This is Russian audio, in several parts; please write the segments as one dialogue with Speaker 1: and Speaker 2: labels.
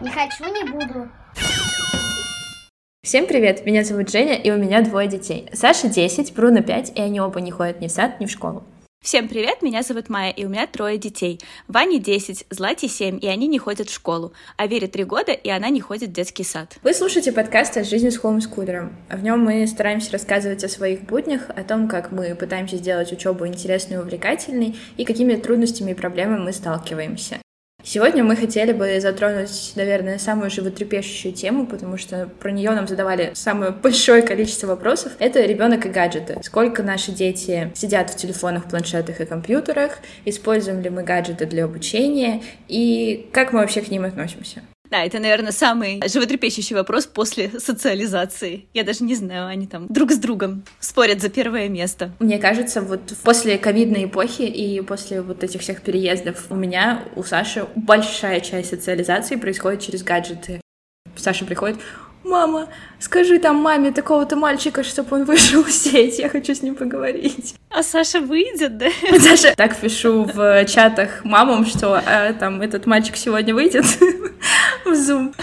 Speaker 1: Не хочу, не буду.
Speaker 2: Всем привет, меня зовут Женя, и у меня двое детей. Саша 10, Бруно 5, и они оба не ходят ни в сад, ни в школу.
Speaker 3: Всем привет, меня зовут Майя, и у меня трое детей. Ване 10, Злате 7, и они не ходят в школу. А Вере 3 года, и она не ходит в детский сад.
Speaker 2: Вы слушаете подкаст о жизни с хоумскулером. В нем мы стараемся рассказывать о своих буднях, о том, как мы пытаемся сделать учебу интересной и увлекательной, и какими трудностями и проблемами мы сталкиваемся. Сегодня мы хотели бы затронуть, наверное, самую животрепещущую тему, потому что про нее нам задавали самое большое количество вопросов. Это ребенок и гаджеты. Сколько наши дети сидят в телефонах, планшетах и компьютерах, используем ли мы гаджеты для обучения и как мы вообще к ним относимся.
Speaker 3: Да, это, наверное, самый животрепещущий вопрос после социализации. Я даже не знаю, они там друг с другом спорят за первое место.
Speaker 2: Мне кажется, вот после ковидной эпохи и после вот этих всех переездов у меня, у Саши большая часть социализации происходит через гаджеты. Саша приходит, мама, скажи там маме такого-то мальчика, чтобы он вышел в сеть, я хочу с ним поговорить.
Speaker 3: А Саша выйдет, да?
Speaker 2: Саша так пишу в чатах мамам, что а, там этот мальчик сегодня выйдет в Zoom.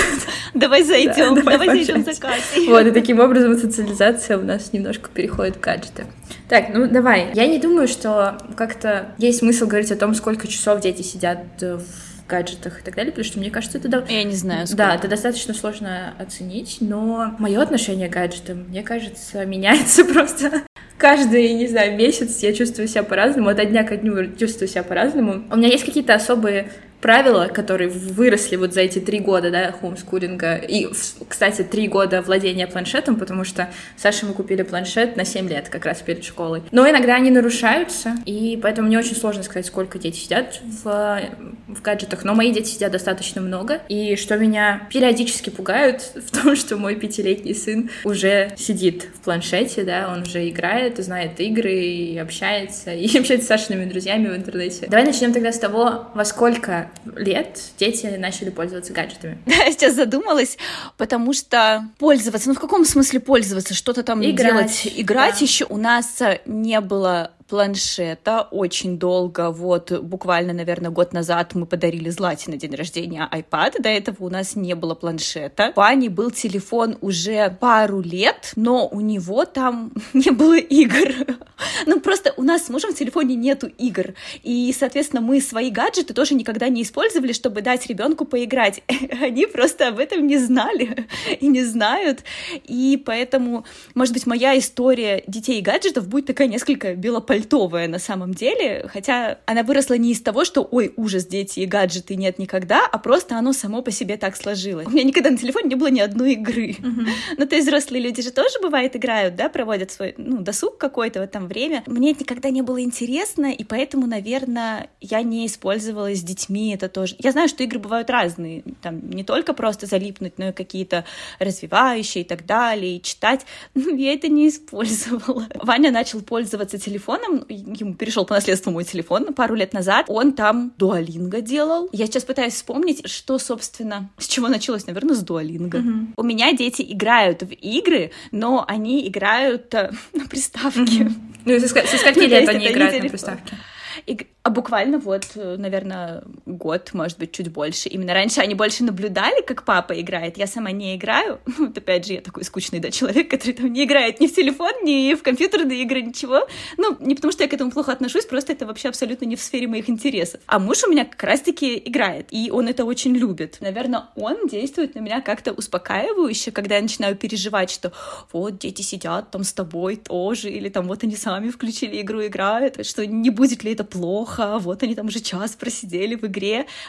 Speaker 3: Давай зайдем, да, давай, давай зайдем за Катей.
Speaker 2: Вот, и таким образом социализация у нас немножко переходит в гаджеты. Так, ну давай. Я не думаю, что как-то есть смысл говорить о том, сколько часов дети сидят в гаджетах и так далее, потому что мне кажется, это... Да...
Speaker 3: Я не знаю, сколько.
Speaker 2: Да, это достаточно сложно оценить, но мое отношение к гаджетам, мне кажется, меняется просто каждый, не знаю, месяц я чувствую себя по-разному, от дня ко дню чувствую себя по-разному. У меня есть какие-то особые правила, которые выросли вот за эти три года, да, хомскулинга, и, кстати, три года владения планшетом, потому что Саше мы купили планшет на 7 лет, как раз перед школой. Но иногда они нарушаются, и поэтому мне очень сложно сказать, сколько дети сидят в, в гаджетах, но мои дети сидят достаточно много, и что меня периодически пугают в том, что мой пятилетний сын уже сидит в планшете, да, он уже играет, знает игры, и общается, и общается с Сашиными друзьями в интернете. Давай начнем тогда с того, во сколько лет дети начали пользоваться гаджетами?
Speaker 3: Я сейчас задумалась, потому что пользоваться, ну в каком смысле пользоваться, что-то там играть. делать, играть да. еще у нас не было планшета очень долго. Вот буквально, наверное, год назад мы подарили Злате на день рождения iPad. До этого у нас не было планшета. У Ани был телефон уже пару лет, но у него там не было игр. Ну, просто у нас с мужем в телефоне нету игр. И, соответственно, мы свои гаджеты тоже никогда не использовали, чтобы дать ребенку поиграть. Они просто об этом не знали и не знают. И поэтому, может быть, моя история детей и гаджетов будет такая несколько белопольная дефольтовая на самом деле, хотя она выросла не из того, что ой, ужас, дети и гаджеты нет никогда, а просто оно само по себе так сложилось. У меня никогда на телефоне не было ни одной игры. Uh-huh. Ну, то есть взрослые люди же тоже, бывает, играют, да, проводят свой, ну, досуг какой-то в этом время. Мне это никогда не было интересно, и поэтому, наверное, я не использовала с детьми это тоже. Я знаю, что игры бывают разные, там, не только просто залипнуть, но и какие-то развивающие и так далее, и читать. Ну, я это не использовала. Ваня начал пользоваться телефоном телефоном, ему перешел по наследству мой телефон пару лет назад, он там дуалинга делал. Я сейчас пытаюсь вспомнить, что, собственно, с чего началось, наверное, с дуалинга. Угу. У меня дети играют в игры, но они играют э, на приставке. Угу.
Speaker 2: Ну, со, со скольки лет они играют на приставке?
Speaker 3: И, а буквально вот, э, наверное, год, может быть, чуть больше. Именно раньше они больше наблюдали, как папа играет. Я сама не играю. Вот опять же, я такой скучный, да, человек, который там не играет ни в телефон, ни в компьютерные игры, ничего. Ну, не потому что я к этому плохо отношусь, просто это вообще абсолютно не в сфере моих интересов. А муж у меня как раз-таки играет, и он это очень любит. Наверное, он действует на меня как-то успокаивающе, когда я начинаю переживать, что вот дети сидят там с тобой тоже, или там вот они сами включили игру, играют, что не будет ли это плохо, вот они там уже час просидели в игре.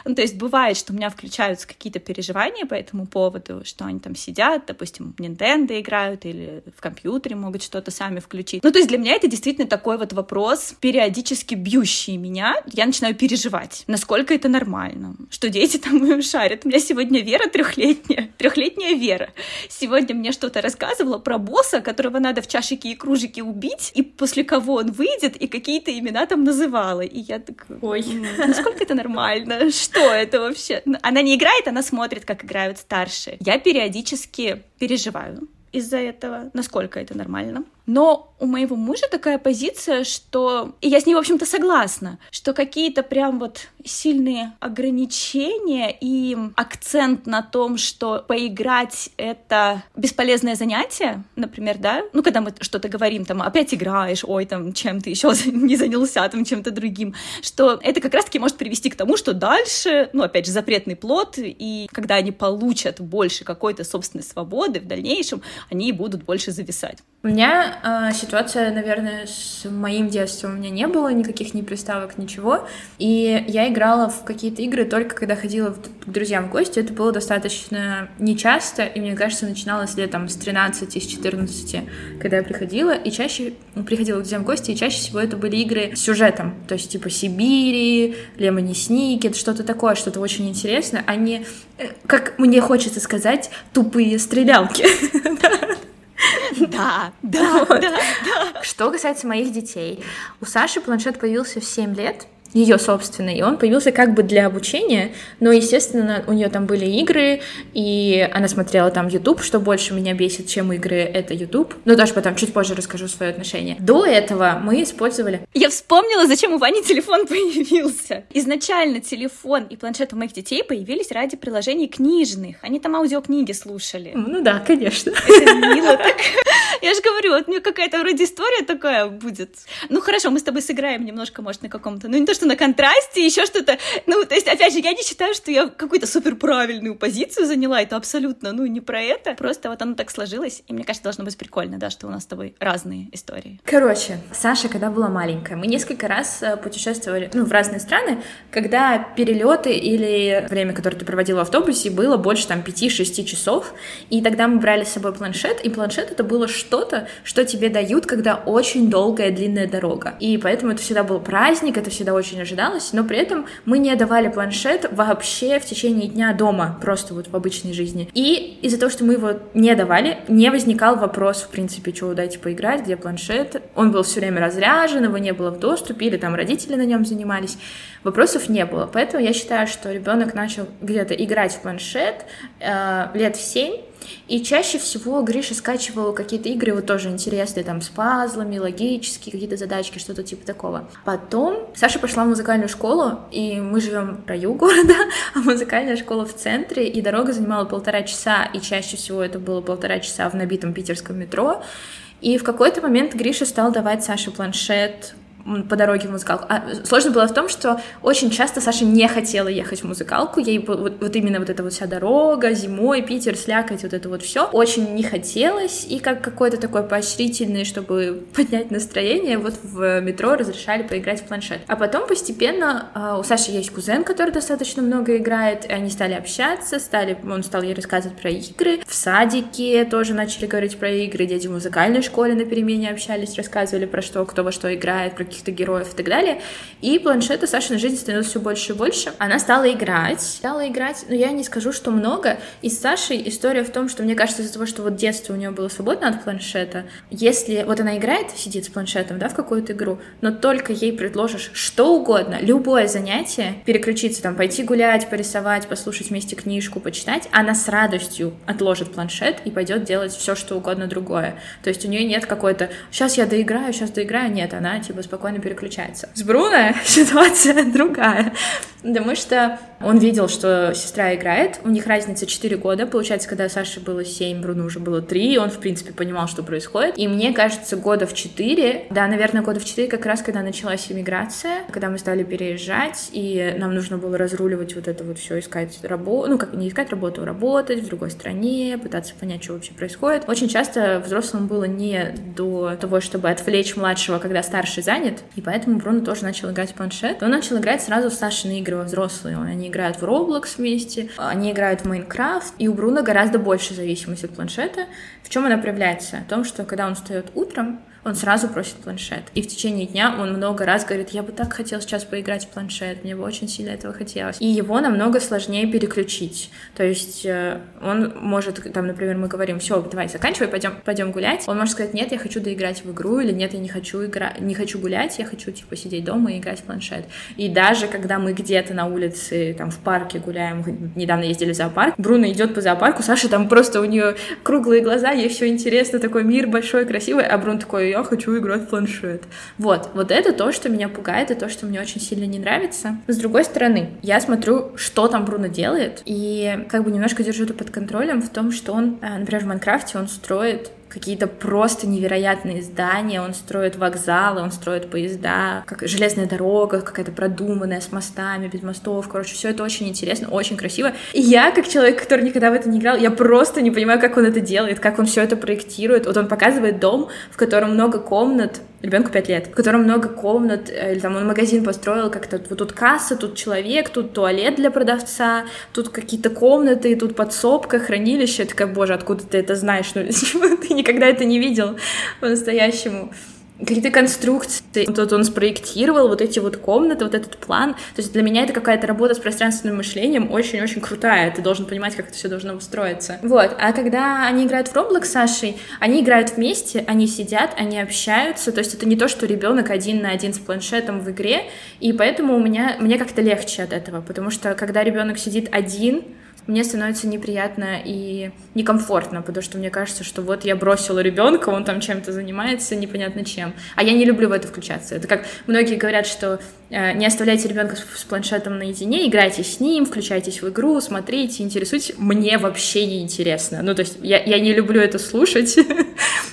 Speaker 3: Ну, то есть бывает, что у меня включаются какие-то переживания по этому поводу, что они там сидят, допустим, в Nintendo играют или в компьютере могут что-то сами включить. Ну, то есть для меня это действительно такой вот вопрос, периодически бьющий меня. Я начинаю переживать, насколько это нормально, что дети там шарят. У меня сегодня Вера трехлетняя, трехлетняя Вера. Сегодня мне что-то рассказывала про босса, которого надо в чашики и кружики убить, и после кого он выйдет, и какие-то имена там называла. И я так, ой, насколько это нормально? Что это вообще? Она не играет, она смотрит, как играют старшие. Я периодически переживаю из-за этого, насколько это нормально. Но у моего мужа такая позиция, что... И я с ней, в общем-то, согласна, что какие-то прям вот сильные ограничения и акцент на том, что поиграть — это бесполезное занятие, например, да? Ну, когда мы что-то говорим, там, опять играешь, ой, там, чем ты еще не занялся, там, чем-то другим, что это как раз-таки может привести к тому, что дальше, ну, опять же, запретный плод, и когда они получат больше какой-то собственной свободы в дальнейшем, они будут больше зависать.
Speaker 2: У меня э, ситуация, наверное, с моим детством. У меня не было никаких ни приставок, ничего. И я играла в какие-то игры только когда ходила к друзьям в гости. Это было достаточно нечасто, и мне кажется, начиналось лет там с 13, с 14, когда я приходила. И чаще ну, приходила к друзьям в гости, и чаще всего это были игры с сюжетом. То есть типа Сибири, Лемони Сникет, что-то такое, что-то очень интересное, э, как мне хочется сказать, тупые стрелялки.
Speaker 3: Да, да, да, да.
Speaker 2: Что касается моих детей, у Саши планшет появился в 7 лет, ее собственный, и он появился как бы для обучения, но, естественно, у нее там были игры, и она смотрела там YouTube, что больше меня бесит, чем игры, это YouTube. Но даже потом чуть позже расскажу свое отношение. До этого мы использовали...
Speaker 3: Я вспомнила, зачем у Вани телефон появился. Изначально телефон и планшет у моих детей появились ради приложений книжных. Они там аудиокниги слушали.
Speaker 2: Ну да, конечно.
Speaker 3: Это мило так. Я же говорю, вот мне какая-то вроде история такая будет. Ну хорошо, мы с тобой сыграем немножко, может, на каком-то, ну не то, что на контрасте, еще что-то. Ну, то есть, опять же, я не считаю, что я какую-то супер правильную позицию заняла, это абсолютно, ну, не про это. Просто вот оно так сложилось, и мне кажется, должно быть прикольно, да, что у нас с тобой разные истории.
Speaker 2: Короче, Саша, когда была маленькая, мы несколько раз э, путешествовали, ну, в разные страны, когда перелеты или время, которое ты проводил в автобусе, было больше там 5-6 часов, и тогда мы брали с собой планшет, и планшет это было что-то, что тебе дают, когда очень долгая длинная дорога. И поэтому это всегда был праздник, это всегда очень ожидалось, но при этом мы не давали планшет вообще в течение дня дома, просто вот в обычной жизни. И из-за того, что мы его не давали, не возникал вопрос, в принципе, что дайте поиграть, где планшет. Он был все время разряжен, его не было в доступе, или там родители на нем занимались. Вопросов не было. Поэтому я считаю, что ребенок начал где-то играть в планшет э, лет в 7, и чаще всего Гриша скачивал какие-то игры вот тоже интересные, там, с пазлами, логические какие-то задачки, что-то типа такого. Потом Саша пошла в музыкальную школу, и мы живем в краю города, а музыкальная школа в центре, и дорога занимала полтора часа, и чаще всего это было полтора часа в набитом питерском метро. И в какой-то момент Гриша стал давать Саше планшет по дороге в музыкалку. А сложно было в том, что очень часто Саша не хотела ехать в музыкалку, ей вот, вот именно вот эта вот вся дорога, зимой, Питер, слякоть, вот это вот все очень не хотелось, и как какой-то такой поощрительный, чтобы поднять настроение, вот в метро разрешали поиграть в планшет. А потом постепенно uh, у Саши есть кузен, который достаточно много играет, и они стали общаться, стали, он стал ей рассказывать про игры, в садике тоже начали говорить про игры, дети в музыкальной школе на перемене общались, рассказывали про что, кто во что играет, про каких-то героев и так далее. И планшета Сашиной жизни становилось все больше и больше. Она стала играть, стала играть, но я не скажу, что много. И с Сашей история в том, что мне кажется, из-за того, что вот детство у нее было свободно от планшета, если вот она играет, сидит с планшетом, да, в какую-то игру, но только ей предложишь что угодно, любое занятие, переключиться, там, пойти гулять, порисовать, послушать вместе книжку, почитать, она с радостью отложит планшет и пойдет делать все, что угодно другое. То есть у нее нет какой-то, сейчас я доиграю, сейчас доиграю, нет, она, типа, спокойно спокойно переключается. С Бруно ситуация другая, потому что он видел, что сестра играет, у них разница 4 года, получается, когда Саше было 7, Бруно уже было 3, он, в принципе, понимал, что происходит, и мне кажется, года в 4, да, наверное, года в 4, как раз, когда началась иммиграция, когда мы стали переезжать, и нам нужно было разруливать вот это вот все, искать работу, ну, как не искать работу, а работать в другой стране, пытаться понять, что вообще происходит. Очень часто взрослым было не до того, чтобы отвлечь младшего, когда старший занят, и поэтому Бруно тоже начал играть в планшет. Он начал играть сразу в Сашины игры во взрослые. Они играют в Roblox вместе, они играют в Майнкрафт, и у Бруно гораздо больше зависимость от планшета. В чем она проявляется? В том, что когда он встает утром, он сразу просит планшет. И в течение дня он много раз говорит, я бы так хотел сейчас поиграть в планшет, мне бы очень сильно этого хотелось. И его намного сложнее переключить. То есть э, он может, там, например, мы говорим, все, давай, заканчивай, пойдем, пойдем гулять. Он может сказать, нет, я хочу доиграть в игру, или нет, я не хочу играть, не хочу гулять, я хочу, типа, сидеть дома и играть в планшет. И даже когда мы где-то на улице, там, в парке гуляем, недавно ездили в зоопарк, Бруно идет по зоопарку, Саша там просто у нее круглые глаза, ей все интересно, такой мир большой, красивый, а Брун такой, я хочу играть в планшет. Вот, вот это то, что меня пугает, и то, что мне очень сильно не нравится. С другой стороны, я смотрю, что там Бруно делает, и как бы немножко держу это под контролем в том, что он, э, например, в Майнкрафте он строит какие-то просто невероятные здания, он строит вокзалы, он строит поезда, как железная дорога, какая-то продуманная, с мостами, без мостов, короче, все это очень интересно, очень красиво. И я, как человек, который никогда в это не играл, я просто не понимаю, как он это делает, как он все это проектирует. Вот он показывает дом, в котором много комнат, ребенку 5 лет, в котором много комнат, э, или там он магазин построил, как-то вот тут касса, тут человек, тут туалет для продавца, тут какие-то комнаты, тут подсобка, хранилище. Я такая, боже, откуда ты это знаешь? Ну, ты никогда это не видел по-настоящему какие-то конструкции. Тут он спроектировал вот эти вот комнаты, вот этот план. То есть для меня это какая-то работа с пространственным мышлением очень-очень крутая. Ты должен понимать, как это все должно устроиться. Вот. А когда они играют в Roblox с Сашей, они играют вместе, они сидят, они общаются. То есть это не то, что ребенок один на один с планшетом в игре. И поэтому у меня, мне как-то легче от этого. Потому что когда ребенок сидит один, мне становится неприятно и некомфортно, потому что мне кажется, что вот я бросила ребенка, он там чем-то занимается, непонятно чем. А я не люблю в это включаться. Это как многие говорят, что э, не оставляйте ребенка с планшетом наедине, играйте с ним, включайтесь в игру, смотрите, интересуйтесь. Мне вообще не интересно. Ну, то есть я, я не люблю это слушать.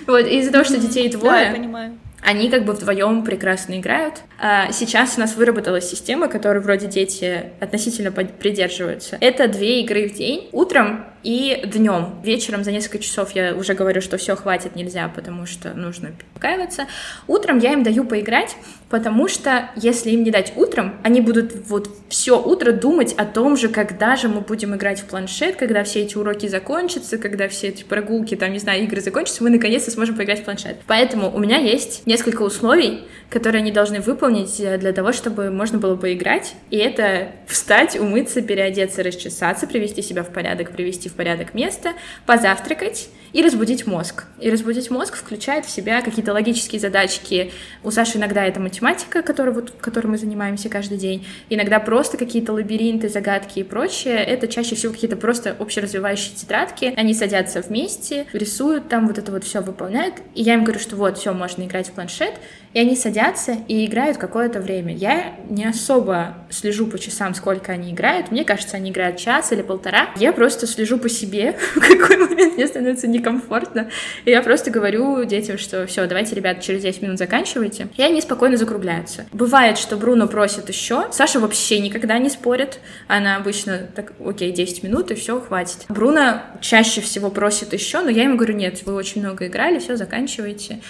Speaker 2: Вот, из-за того, что детей двое. Да,
Speaker 3: я понимаю
Speaker 2: они как бы вдвоем прекрасно играют. А сейчас у нас выработалась система, которой вроде дети относительно придерживаются. Это две игры в день. Утром и днем, вечером за несколько часов я уже говорю, что все хватит, нельзя, потому что нужно успокаиваться. Утром я им даю поиграть, потому что если им не дать утром, они будут вот все утро думать о том же, когда же мы будем играть в планшет, когда все эти уроки закончатся, когда все эти прогулки, там, не знаю, игры закончатся, мы наконец-то сможем поиграть в планшет. Поэтому у меня есть несколько условий, которые они должны выполнить для того, чтобы можно было поиграть. И это встать, умыться, переодеться, расчесаться, привести себя в порядок, привести в порядок место, позавтракать и разбудить мозг. И разбудить мозг включает в себя какие-то логические задачки. У Саши иногда это математика, которой, вот, которой мы занимаемся каждый день. Иногда просто какие-то лабиринты, загадки и прочее. Это чаще всего какие-то просто общеразвивающие тетрадки. Они садятся вместе, рисуют там, вот это вот все выполняют. И я им говорю, что вот, все, можно играть в планшет. И они садятся и играют какое-то время. Я не особо слежу по часам, сколько они играют. Мне кажется, они играют час или полтора. Я просто слежу по себе, в какой момент мне становится некомфортно. И я просто говорю детям, что все, давайте, ребят, через 10 минут заканчивайте. И они спокойно закругляются. Бывает, что Бруно просит еще. Саша вообще никогда не спорит. Она обычно так, окей, 10 минут и все, хватит. Бруно чаще всего просит еще, но я ему говорю, нет, вы очень много играли, все, заканчивайте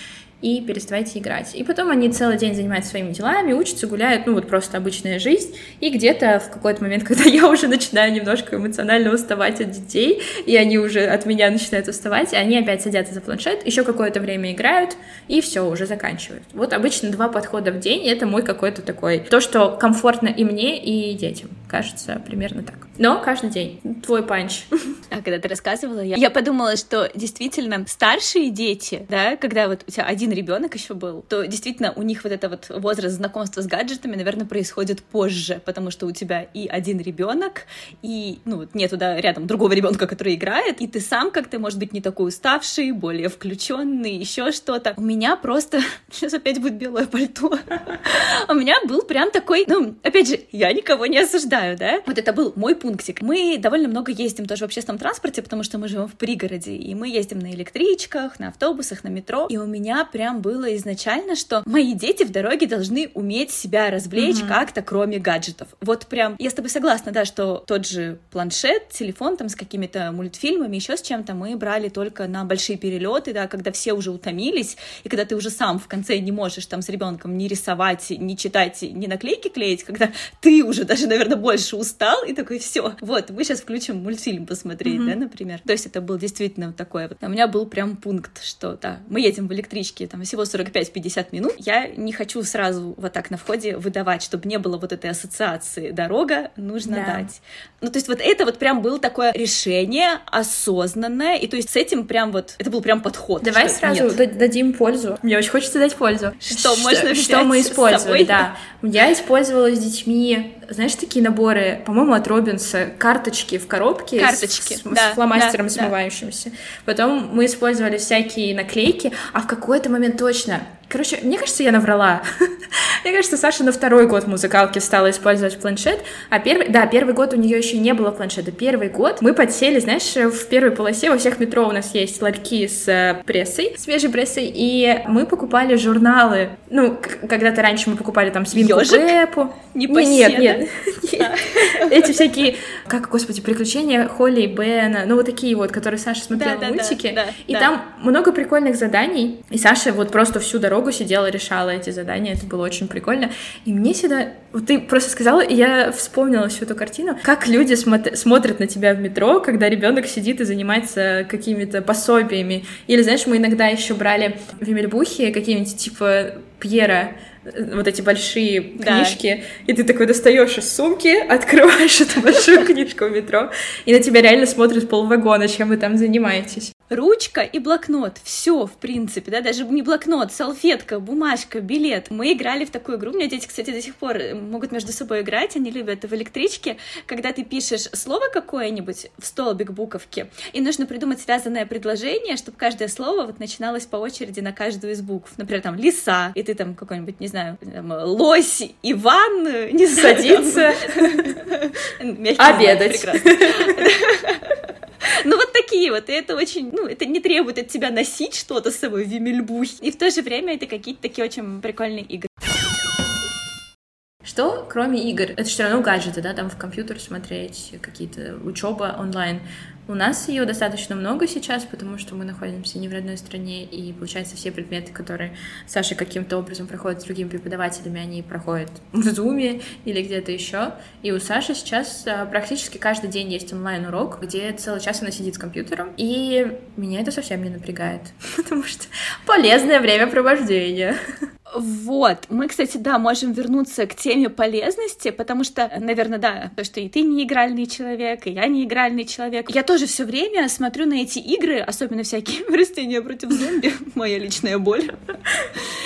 Speaker 2: и переставайте играть. И потом они целый день занимаются своими делами, учатся, гуляют, ну вот просто обычная жизнь. И где-то в какой-то момент, когда я уже начинаю немножко эмоционально уставать от детей, и они уже от меня начинают уставать, они опять садятся за планшет, еще какое-то время играют, и все, уже заканчивают. Вот обычно два подхода в день, это мой какой-то такой, то, что комфортно и мне, и детям. Кажется, примерно так. Но каждый день. Твой панч.
Speaker 3: Когда ты рассказывала, я, я подумала, что действительно старшие дети, да, когда вот у тебя один ребенок еще был, то действительно у них вот это вот возраст знакомства с гаджетами, наверное, происходит позже, потому что у тебя и один ребенок, и ну нету да, рядом другого ребенка, который играет, и ты сам как-то, может быть, не такой уставший, более включенный, еще что-то. У меня просто сейчас опять будет белое пальто. У меня был прям такой, ну, опять же, я никого не осуждаю, да? Вот это был мой пунктик. Мы довольно много ездим тоже в общественном транспорте, потому что мы живем в пригороде, и мы ездим на электричках, на автобусах, на метро, и у меня прям было изначально, что мои дети в дороге должны уметь себя развлечь mm-hmm. как-то, кроме гаджетов. Вот прям, я с тобой согласна, да, что тот же планшет, телефон там с какими-то мультфильмами, еще с чем-то мы брали только на большие перелеты, да, когда все уже утомились, и когда ты уже сам в конце не можешь там с ребенком не рисовать, не читать, не наклейки клеить, когда ты уже даже, наверное, больше устал, и такой, все, вот, мы сейчас включим мультфильм посмотреть, mm-hmm. да, например. То есть это был действительно такое. У меня был прям пункт, что, да, мы едем в электричке, там, всего 45-50 минут. Я не хочу сразу вот так на входе выдавать, чтобы не было вот этой ассоциации. Дорога нужно да. дать. Ну, то есть вот это вот прям было такое решение осознанное, и то есть с этим прям вот, это был прям подход.
Speaker 2: Давай сразу нет. дадим пользу. Мне очень хочется дать пользу.
Speaker 3: Что, что можно
Speaker 2: Что мы использовали, да. Я использовала с детьми, знаешь, такие наборы, по-моему, от Робинса, карточки в коробке
Speaker 3: карточки,
Speaker 2: с,
Speaker 3: да,
Speaker 2: с фломастером
Speaker 3: да,
Speaker 2: смывающимся. Да. Потом мы использовали всякие наклейки, а в какой-то момент точно Короче, мне кажется, я наврала. мне кажется, Саша на второй год музыкалки стала использовать планшет, а первый, да, первый год у нее еще не было планшета. Первый год мы подсели, знаешь, в первой полосе во всех метро у нас есть ларьки с э, прессой, свежей прессой, и мы покупали журналы. Ну, когда-то раньше мы покупали там свинку
Speaker 3: Ёжик?
Speaker 2: Пеппу.
Speaker 3: Не
Speaker 2: Нет, нет. Эти всякие, как, господи, приключения Холли и Бена, ну вот такие вот, которые Саша смотрела мультики. И там много прикольных заданий, и Саша вот просто всю дорогу дорогу сидела, решала эти задания, это было очень прикольно. И мне всегда... Вот ты просто сказала, и я вспомнила всю эту картину, как люди смотр... смотрят на тебя в метро, когда ребенок сидит и занимается какими-то пособиями. Или, знаешь, мы иногда еще брали в Емельбухе какие-нибудь типа Пьера, вот эти большие да. книжки, и ты такой достаешь из сумки, открываешь эту большую книжку в метро, и на тебя реально смотрят полвагона, чем вы там занимаетесь
Speaker 3: ручка и блокнот. Все, в принципе, да, даже не блокнот, салфетка, бумажка, билет. Мы играли в такую игру. У меня дети, кстати, до сих пор могут между собой играть, они любят в электричке, когда ты пишешь слово какое-нибудь в столбик буковки, и нужно придумать связанное предложение, чтобы каждое слово вот начиналось по очереди на каждую из букв. Например, там лиса, и ты там какой-нибудь, не знаю, там, лось, Иван, не
Speaker 2: садится, обедать.
Speaker 3: Вот и это очень, ну, это не требует от тебя носить что-то с собой в Вимельбух, и в то же время это какие-то такие очень прикольные игры.
Speaker 2: Что, кроме игр, это все равно гаджеты, да, там в компьютер смотреть, какие-то учеба онлайн. У нас ее достаточно много сейчас, потому что мы находимся не в родной стране, и, получается, все предметы, которые Саша каким-то образом проходит с другими преподавателями, они проходят в Зуме или где-то еще. И у Саши сейчас а, практически каждый день есть онлайн-урок, где целый час она сидит с компьютером, и меня это совсем не напрягает, потому что полезное времяпровождение.
Speaker 3: Вот, мы, кстати, да, можем вернуться к теме полезности, потому что, наверное, да, то, что и ты не игральный человек, и я не игральный человек. Я тоже все время смотрю на эти игры, особенно всякие растения против зомби, моя личная боль.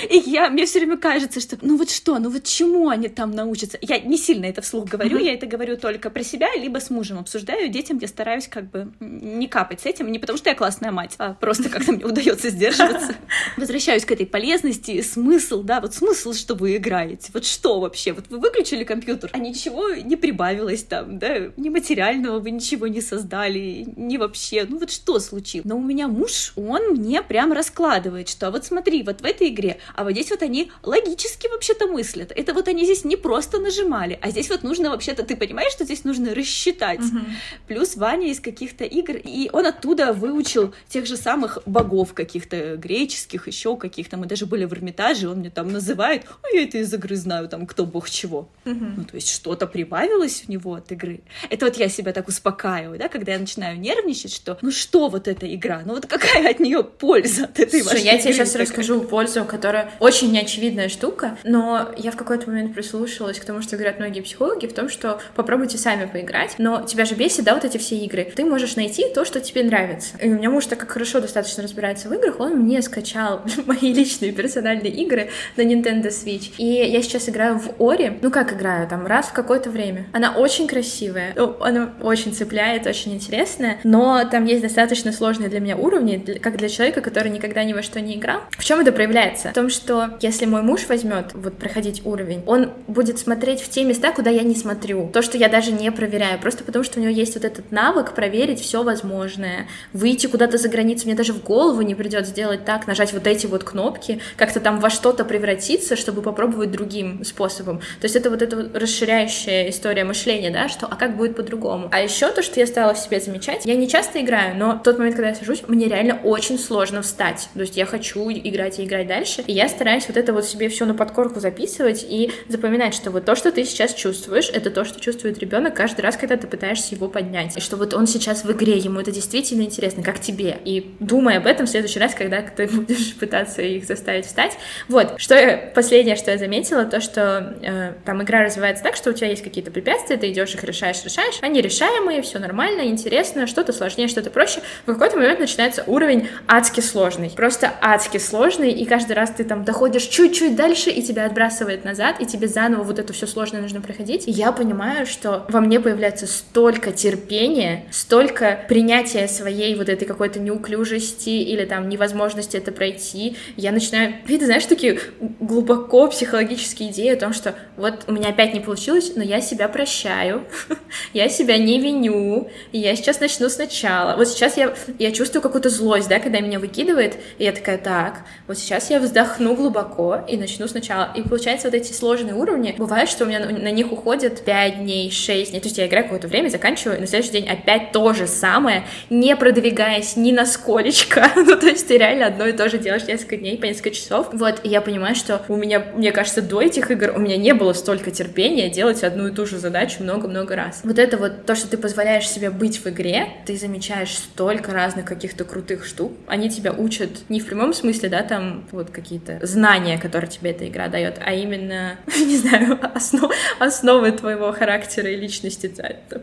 Speaker 3: И я, мне все время кажется, что, ну вот что, ну вот чему они там научатся? Я не сильно это вслух говорю, я это говорю только про себя, либо с мужем обсуждаю, детям я стараюсь как бы не капать с этим, не потому что я классная мать, а просто как-то мне удается сдерживаться. Возвращаюсь к этой полезности, смысл смысл, да, вот смысл, что вы играете, вот что вообще, вот вы выключили компьютер, а ничего не прибавилось там, да, ни материального вы ничего не создали, ни вообще, ну вот что случилось? Но у меня муж, он мне прям раскладывает, что а вот смотри, вот в этой игре, а вот здесь вот они логически вообще-то мыслят, это вот они здесь не просто нажимали, а здесь вот нужно вообще-то, ты понимаешь, что здесь нужно рассчитать, угу. плюс Ваня из каких-то игр, и он оттуда выучил тех же самых богов каких-то греческих, еще каких-то, мы даже были в Эрмитаже, он мне там называет, а я это из игры знаю, там, кто бог чего. Угу. Ну, то есть что-то прибавилось у него от игры. Это вот я себя так успокаиваю, да, когда я начинаю нервничать, что, ну что вот эта игра, ну вот какая от нее польза от этой
Speaker 2: Слушай, я тебе сейчас расскажу пользу, которая очень неочевидная штука, но я в какой-то момент прислушалась к тому, что говорят многие психологи, в том, что попробуйте сами поиграть, но тебя же бесит, да, вот эти все игры. Ты можешь найти то, что тебе нравится. И у меня муж так как хорошо достаточно разбирается в играх, он мне скачал мои личные персональные игры, на Nintendo Switch. И я сейчас играю в Ори. Ну как играю? Там раз в какое-то время. Она очень красивая. Ну, она очень цепляет, очень интересная. Но там есть достаточно сложные для меня уровни, как для человека, который никогда ни во что не играл. В чем это проявляется? В том, что если мой муж возьмет вот проходить уровень, он будет смотреть в те места, куда я не смотрю. То, что я даже не проверяю. Просто потому, что у него есть вот этот навык проверить все возможное. Выйти куда-то за границу. Мне даже в голову не придет сделать так, нажать вот эти вот кнопки, как-то там во что-то что-то превратиться, чтобы попробовать другим способом. То есть это вот эта расширяющая история мышления, да, что а как будет по-другому. А еще то, что я стала в себе замечать, я не часто играю, но в тот момент, когда я сажусь, мне реально очень сложно встать. То есть я хочу играть и играть дальше, и я стараюсь вот это вот себе все на подкорку записывать и запоминать, что вот то, что ты сейчас чувствуешь, это то, что чувствует ребенок каждый раз, когда ты пытаешься его поднять. И что вот он сейчас в игре, ему это действительно интересно, как тебе. И думай об этом в следующий раз, когда ты будешь пытаться их заставить встать. Вот, что я, последнее, что я заметила, то, что э, там игра развивается так, что у тебя есть какие-то препятствия, ты идешь их решаешь, решаешь, они решаемые, все нормально, интересно, что-то сложнее, что-то проще. В какой-то момент начинается уровень адски сложный, просто адски сложный, и каждый раз ты там доходишь чуть-чуть дальше, и тебя отбрасывает назад, и тебе заново вот это все сложное нужно проходить. И я понимаю, что во мне появляется столько терпения, столько принятия своей вот этой какой-то неуклюжести или там невозможности это пройти. Я начинаю, ты знаешь, такие глубоко психологические идеи о том, что вот у меня опять не получилось, но я себя прощаю, я себя не виню, я сейчас начну сначала. Вот сейчас я, я чувствую какую-то злость, да, когда меня выкидывает, и я такая, так, вот сейчас я вздохну глубоко и начну сначала. И получается вот эти сложные уровни, бывает, что у меня на, них уходит 5 дней, 6 дней, то есть я играю какое-то время, заканчиваю, и на следующий день опять то же самое, не продвигаясь ни на сколечко, ну то есть ты реально одно и то же делаешь несколько дней по несколько часов, вот, я понимаю, что у меня, мне кажется, до этих игр у меня не было столько терпения делать одну и ту же задачу много-много раз. Вот это вот то, что ты позволяешь себе быть в игре, ты замечаешь столько разных каких-то крутых штук, они тебя учат не в прямом смысле, да, там вот какие-то знания, которые тебе эта игра дает, а именно, не знаю, основ, основы твоего характера и личности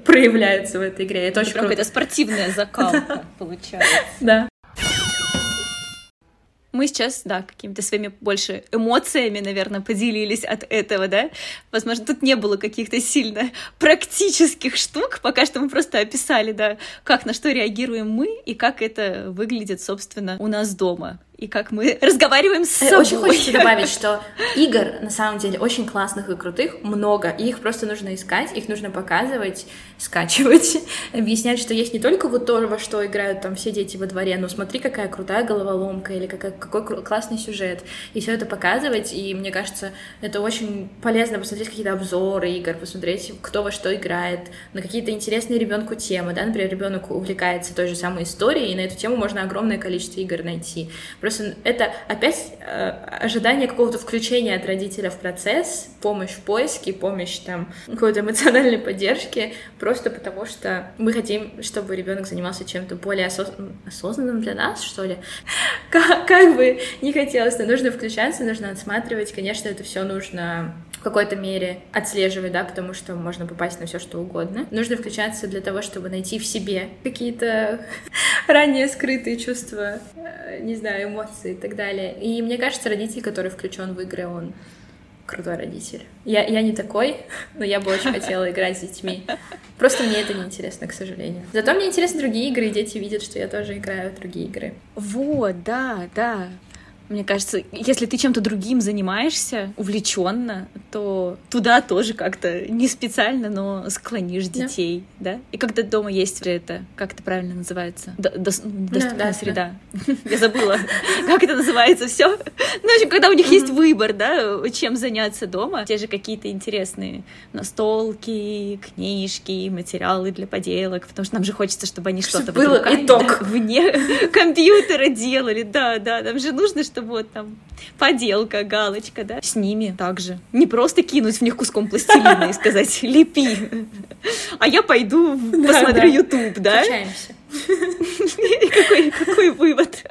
Speaker 2: проявляются в этой игре.
Speaker 3: Это, это очень прям какая-то спортивная закалка получается.
Speaker 2: Да.
Speaker 3: Мы сейчас, да, какими-то своими больше эмоциями, наверное, поделились от этого, да. Возможно, тут не было каких-то сильно практических штук. Пока что мы просто описали, да, как на что реагируем мы и как это выглядит, собственно, у нас дома и как мы разговариваем с собой.
Speaker 2: Очень хочется добавить, что игр, на самом деле, очень классных и крутых много, и их просто нужно искать, их нужно показывать, скачивать, объяснять, что есть не только вот то, во что играют там все дети во дворе, но смотри, какая крутая головоломка или какой, какой классный сюжет, и все это показывать, и мне кажется, это очень полезно посмотреть какие-то обзоры игр, посмотреть, кто во что играет, на какие-то интересные ребенку темы, да, например, ребенок увлекается той же самой историей, и на эту тему можно огромное количество игр найти. Просто это опять э, ожидание какого-то включения от родителя в процесс, помощь в поиске, помощь там какой-то эмоциональной поддержки, просто потому что мы хотим, чтобы ребенок занимался чем-то более осоз... осознанным для нас, что ли. Как, как бы не хотелось, но нужно включаться, нужно отсматривать. Конечно, это все нужно в какой-то мере отслеживать, да, потому что можно попасть на все что угодно. Нужно включаться для того, чтобы найти в себе какие-то ранее скрытые чувства, э, не знаю, эмоции и так далее. И мне кажется, родитель, который включен в игры, он крутой родитель. Я, я не такой, но я бы очень хотела играть с детьми. Просто мне это не интересно, к сожалению. Зато мне интересны другие игры, и дети видят, что я тоже играю в другие игры.
Speaker 3: Вот, да, да. Мне кажется, если ты чем-то другим занимаешься увлеченно, то туда тоже как-то не специально, но склонишь детей, да? да? И когда дома есть это, как это правильно называется? Д- до- доступная да, да, среда. Да. Я забыла, как это называется все. Ну, в общем, когда у них есть выбор, да, чем заняться дома, те же какие-то интересные настолки, книжки, материалы для поделок, потому что нам же хочется, чтобы они что-то
Speaker 2: был итог
Speaker 3: вне компьютера делали, да, да, нам же нужно, чтобы вот там поделка, галочка, да, с ними также. Не просто кинуть в них куском пластилина и сказать «лепи», а я пойду посмотрю YouTube, да?
Speaker 2: Включаемся.
Speaker 3: Какой, какой вывод?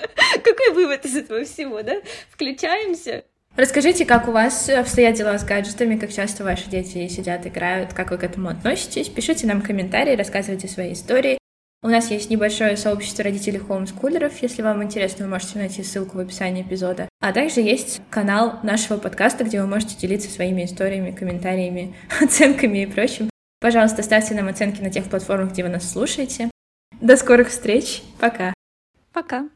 Speaker 3: Какой вывод из этого всего, да? Включаемся.
Speaker 2: Расскажите, как у вас обстоят дела с гаджетами, как часто ваши дети сидят, играют, как вы к этому относитесь. Пишите нам комментарии, рассказывайте свои истории. У нас есть небольшое сообщество родителей хоумскулеров. Если вам интересно, вы можете найти ссылку в описании эпизода. А также есть канал нашего подкаста, где вы можете делиться своими историями, комментариями, оценками и прочим. Пожалуйста, ставьте нам оценки на тех платформах, где вы нас слушаете. До скорых встреч. Пока.
Speaker 3: Пока.